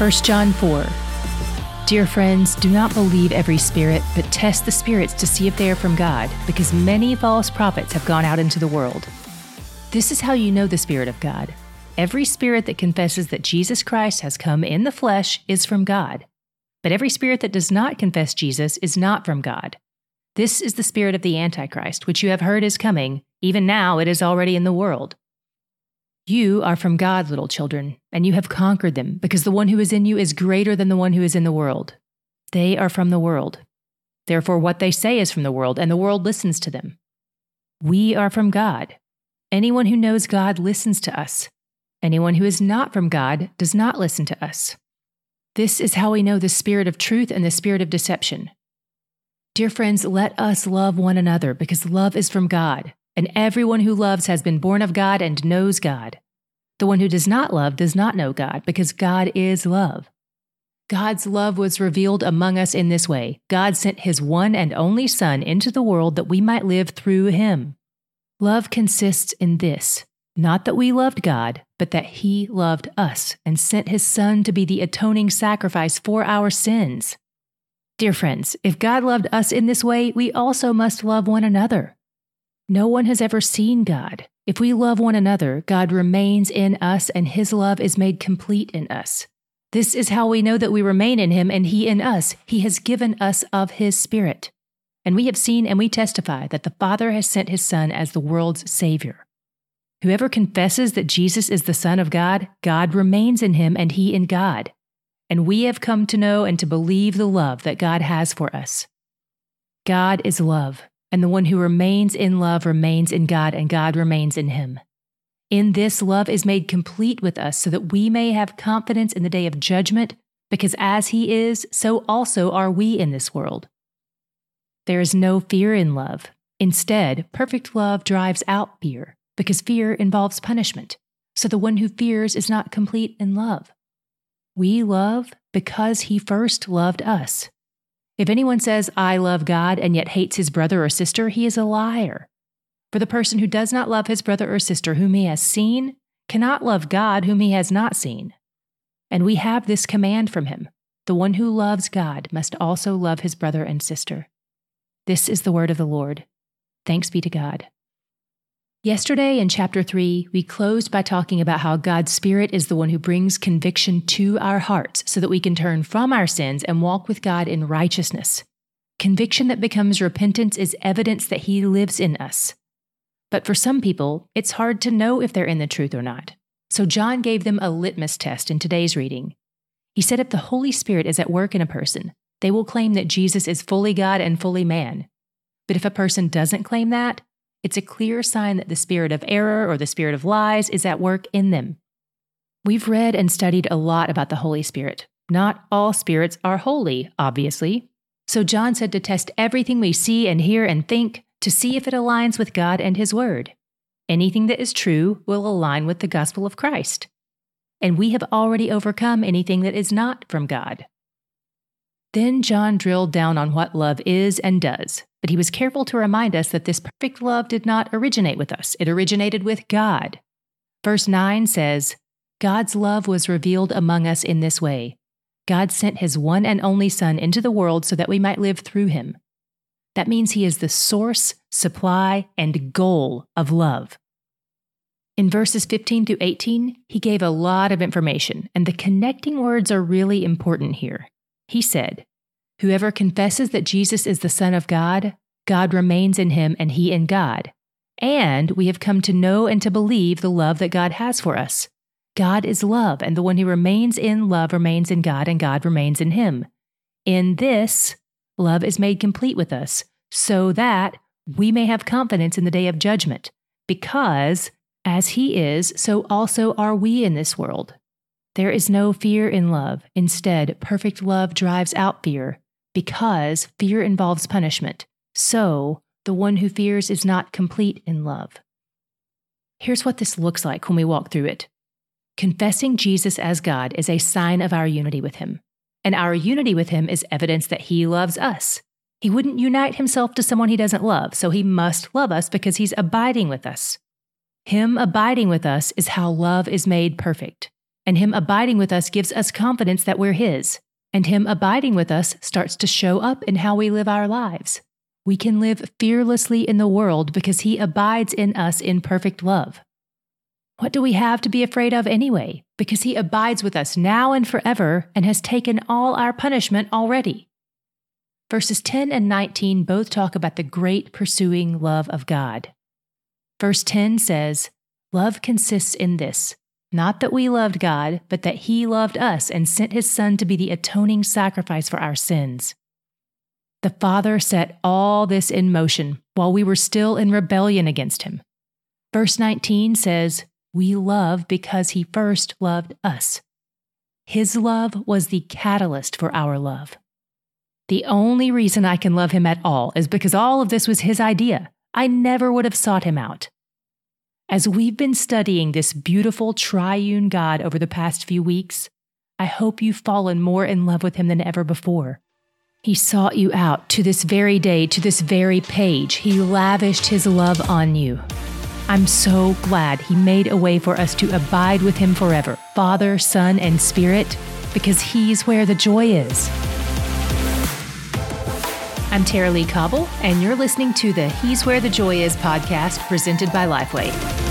1 John 4. Dear friends, do not believe every spirit, but test the spirits to see if they are from God, because many false prophets have gone out into the world. This is how you know the Spirit of God. Every spirit that confesses that Jesus Christ has come in the flesh is from God, but every spirit that does not confess Jesus is not from God. This is the spirit of the Antichrist, which you have heard is coming. Even now it is already in the world. You are from God, little children, and you have conquered them, because the one who is in you is greater than the one who is in the world. They are from the world. Therefore, what they say is from the world, and the world listens to them. We are from God. Anyone who knows God listens to us. Anyone who is not from God does not listen to us. This is how we know the spirit of truth and the spirit of deception. Dear friends, let us love one another because love is from God, and everyone who loves has been born of God and knows God. The one who does not love does not know God because God is love. God's love was revealed among us in this way God sent his one and only Son into the world that we might live through him. Love consists in this not that we loved God, but that He loved us and sent His Son to be the atoning sacrifice for our sins. Dear friends, if God loved us in this way, we also must love one another. No one has ever seen God. If we love one another, God remains in us and his love is made complete in us. This is how we know that we remain in him and he in us. He has given us of his Spirit. And we have seen and we testify that the Father has sent his Son as the world's Savior. Whoever confesses that Jesus is the Son of God, God remains in him and he in God and we have come to know and to believe the love that God has for us. God is love, and the one who remains in love remains in God, and God remains in him. In this, love is made complete with us so that we may have confidence in the day of judgment, because as he is, so also are we in this world. There is no fear in love. Instead, perfect love drives out fear, because fear involves punishment. So the one who fears is not complete in love. We love because he first loved us. If anyone says, I love God, and yet hates his brother or sister, he is a liar. For the person who does not love his brother or sister whom he has seen cannot love God whom he has not seen. And we have this command from him the one who loves God must also love his brother and sister. This is the word of the Lord. Thanks be to God. Yesterday in chapter 3, we closed by talking about how God's Spirit is the one who brings conviction to our hearts so that we can turn from our sins and walk with God in righteousness. Conviction that becomes repentance is evidence that He lives in us. But for some people, it's hard to know if they're in the truth or not. So John gave them a litmus test in today's reading. He said if the Holy Spirit is at work in a person, they will claim that Jesus is fully God and fully man. But if a person doesn't claim that, it's a clear sign that the spirit of error or the spirit of lies is at work in them. We've read and studied a lot about the Holy Spirit. Not all spirits are holy, obviously. So John said to test everything we see and hear and think to see if it aligns with God and His Word. Anything that is true will align with the gospel of Christ. And we have already overcome anything that is not from God. Then John drilled down on what love is and does, but he was careful to remind us that this perfect love did not originate with us, it originated with God. Verse 9 says, God's love was revealed among us in this way God sent his one and only Son into the world so that we might live through him. That means he is the source, supply, and goal of love. In verses 15 through 18, he gave a lot of information, and the connecting words are really important here. He said, Whoever confesses that Jesus is the Son of God, God remains in him and he in God. And we have come to know and to believe the love that God has for us. God is love, and the one who remains in love remains in God, and God remains in him. In this, love is made complete with us, so that we may have confidence in the day of judgment, because as he is, so also are we in this world. There is no fear in love. Instead, perfect love drives out fear, because fear involves punishment. So, the one who fears is not complete in love. Here's what this looks like when we walk through it. Confessing Jesus as God is a sign of our unity with Him, and our unity with Him is evidence that He loves us. He wouldn't unite Himself to someone He doesn't love, so He must love us because He's abiding with us. Him abiding with us is how love is made perfect. And Him abiding with us gives us confidence that we're His. And Him abiding with us starts to show up in how we live our lives. We can live fearlessly in the world because He abides in us in perfect love. What do we have to be afraid of anyway? Because He abides with us now and forever and has taken all our punishment already. Verses 10 and 19 both talk about the great pursuing love of God. Verse 10 says, Love consists in this not that we loved God, but that He loved us and sent His Son to be the atoning sacrifice for our sins. The Father set all this in motion while we were still in rebellion against Him. Verse 19 says, We love because He first loved us. His love was the catalyst for our love. The only reason I can love Him at all is because all of this was His idea. I never would have sought Him out. As we've been studying this beautiful triune God over the past few weeks, I hope you've fallen more in love with Him than ever before. He sought you out to this very day, to this very page. He lavished His love on you. I'm so glad He made a way for us to abide with Him forever, Father, Son, and Spirit, because He's where the joy is. I'm Tara-Leigh Cobble, and you're listening to the He's Where the Joy Is podcast presented by Lifeway.